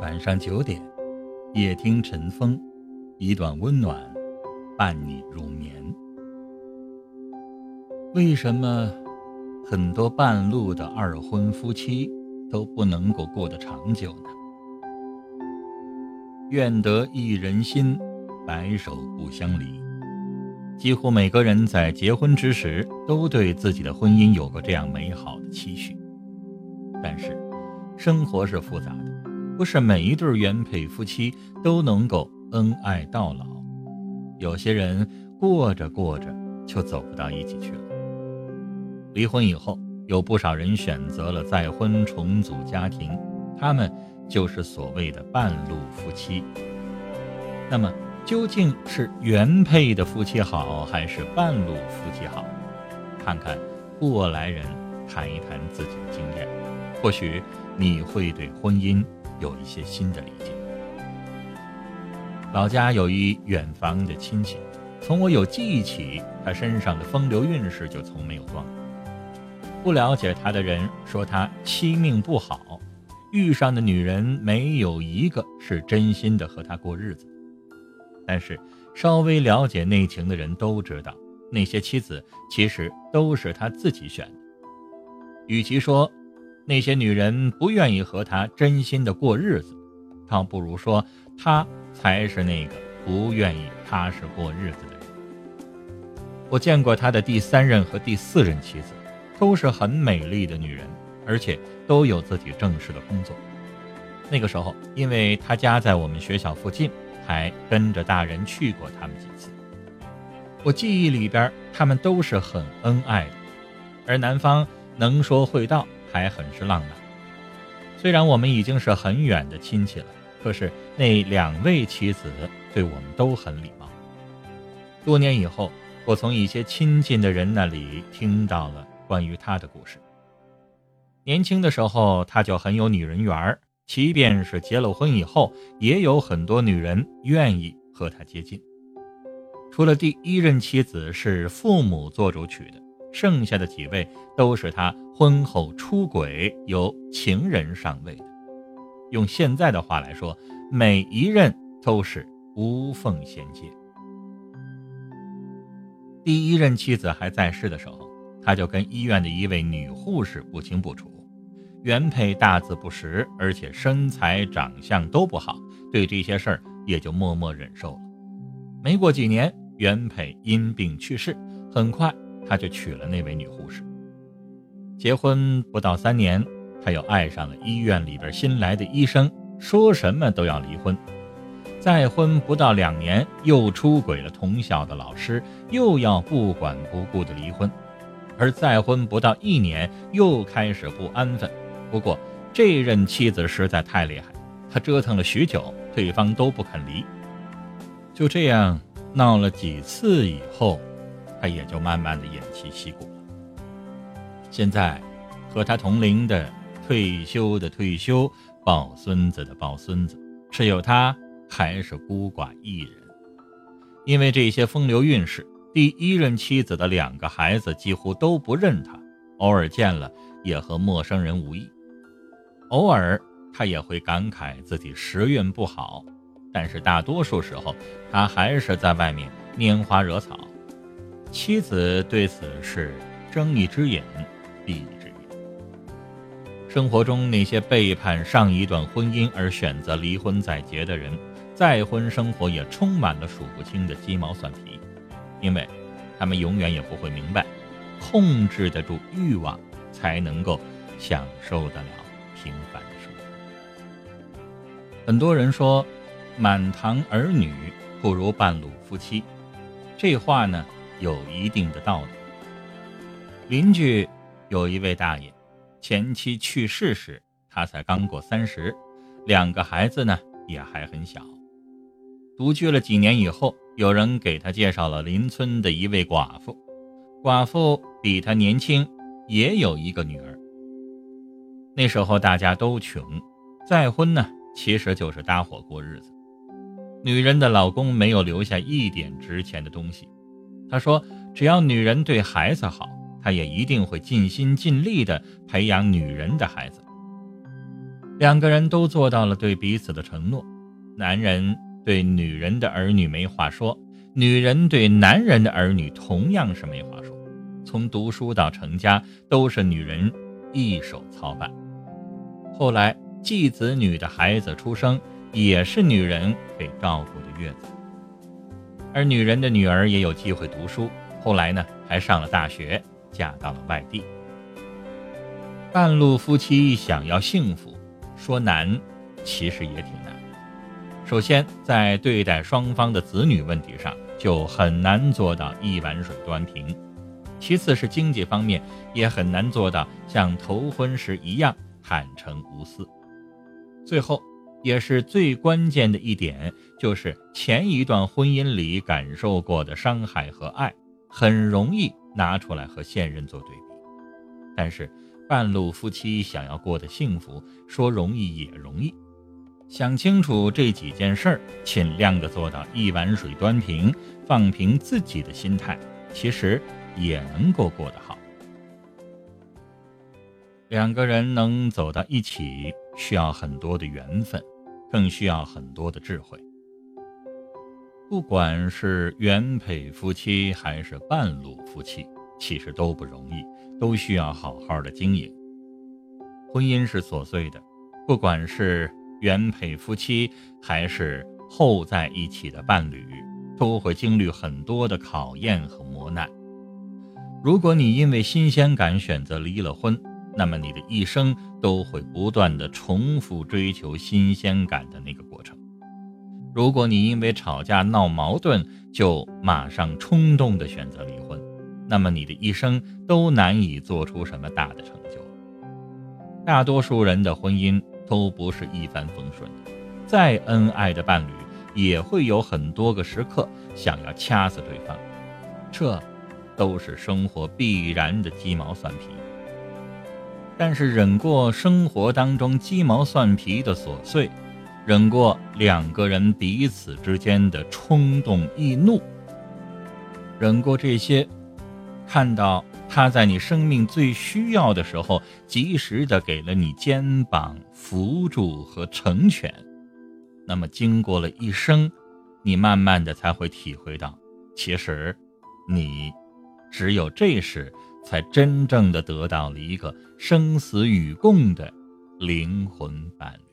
晚上九点，夜听晨风，一段温暖伴你入眠。为什么很多半路的二婚夫妻都不能够过得长久呢？愿得一人心，白首不相离。几乎每个人在结婚之时，都对自己的婚姻有过这样美好的期许。但是，生活是复杂的。不是每一对原配夫妻都能够恩爱到老，有些人过着过着就走不到一起去了。离婚以后，有不少人选择了再婚重组家庭，他们就是所谓的半路夫妻。那么，究竟是原配的夫妻好，还是半路夫妻好？看看过来人谈一谈自己的经验，或许你会对婚姻。有一些新的理解。老家有一远房的亲戚，从我有记忆起，他身上的风流韵事就从没有断过。不了解他的人说他妻命不好，遇上的女人没有一个是真心的和他过日子。但是稍微了解内情的人都知道，那些妻子其实都是他自己选的。与其说，那些女人不愿意和他真心的过日子，倒不如说他才是那个不愿意踏实过日子的人。我见过他的第三任和第四任妻子，都是很美丽的女人，而且都有自己正式的工作。那个时候，因为他家在我们学校附近，还跟着大人去过他们几次。我记忆里边，他们都是很恩爱的，而男方能说会道。还很是浪漫。虽然我们已经是很远的亲戚了，可是那两位妻子对我们都很礼貌。多年以后，我从一些亲近的人那里听到了关于他的故事。年轻的时候，他就很有女人缘儿，即便是结了婚以后，也有很多女人愿意和他接近。除了第一任妻子是父母做主娶的。剩下的几位都是他婚后出轨由情人上位的，用现在的话来说，每一任都是无缝衔接。第一任妻子还在世的时候，他就跟医院的一位女护士不清不楚，原配大字不识，而且身材长相都不好，对这些事儿也就默默忍受了。没过几年，原配因病去世，很快。他就娶了那位女护士。结婚不到三年，他又爱上了医院里边新来的医生，说什么都要离婚。再婚不到两年，又出轨了同校的老师，又要不管不顾的离婚。而再婚不到一年，又开始不安分。不过这任妻子实在太厉害，他折腾了许久，对方都不肯离。就这样闹了几次以后。他也就慢慢的偃旗息鼓了。现在，和他同龄的退休的退休，抱孙子的抱孙子，只有他还是孤寡一人。因为这些风流韵事，第一任妻子的两个孩子几乎都不认他，偶尔见了也和陌生人无异。偶尔他也会感慨自己时运不好，但是大多数时候他还是在外面拈花惹草。妻子对此是睁一只眼闭一只眼。生活中那些背叛上一段婚姻而选择离婚再结的人，再婚生活也充满了数不清的鸡毛蒜皮，因为他们永远也不会明白，控制得住欲望，才能够享受得了平凡的生活。很多人说，满堂儿女不如半路夫妻，这话呢？有一定的道理。邻居有一位大爷，前妻去世时，他才刚过三十，两个孩子呢也还很小。独居了几年以后，有人给他介绍了邻村的一位寡妇，寡妇比他年轻，也有一个女儿。那时候大家都穷，再婚呢其实就是搭伙过日子。女人的老公没有留下一点值钱的东西。他说：“只要女人对孩子好，他也一定会尽心尽力地培养女人的孩子。”两个人都做到了对彼此的承诺。男人对女人的儿女没话说，女人对男人的儿女同样是没话说。从读书到成家，都是女人一手操办。后来继子女的孩子出生，也是女人给照顾的月子。而女人的女儿也有机会读书，后来呢，还上了大学，嫁到了外地。半路夫妻想要幸福，说难，其实也挺难。首先，在对待双方的子女问题上，就很难做到一碗水端平；其次是经济方面，也很难做到像头婚时一样坦诚无私。最后，也是最关键的一点，就是前一段婚姻里感受过的伤害和爱，很容易拿出来和现任做对比。但是，半路夫妻想要过得幸福，说容易也容易。想清楚这几件事儿，尽量的做到一碗水端平，放平自己的心态，其实也能够过得好。两个人能走到一起，需要很多的缘分，更需要很多的智慧。不管是原配夫妻还是半路夫妻，其实都不容易。都需要好好的经营。婚姻是琐碎的，不管是原配夫妻还是后在一起的伴侣，都会经历很多的考验和磨难。如果你因为新鲜感选择离了婚，那么你的一生都会不断的重复追求新鲜感的那个过程。如果你因为吵架闹矛盾就马上冲动的选择离婚，那么你的一生都难以做出什么大的成就。大多数人的婚姻都不是一帆风顺的，再恩爱的伴侣也会有很多个时刻想要掐死对方，这都是生活必然的鸡毛蒜皮。但是忍过生活当中鸡毛蒜皮的琐碎，忍过两个人彼此之间的冲动易怒，忍过这些。看到他在你生命最需要的时候，及时的给了你肩膀扶助和成全，那么经过了一生，你慢慢的才会体会到，其实，你，只有这时，才真正的得到了一个生死与共的灵魂伴侣。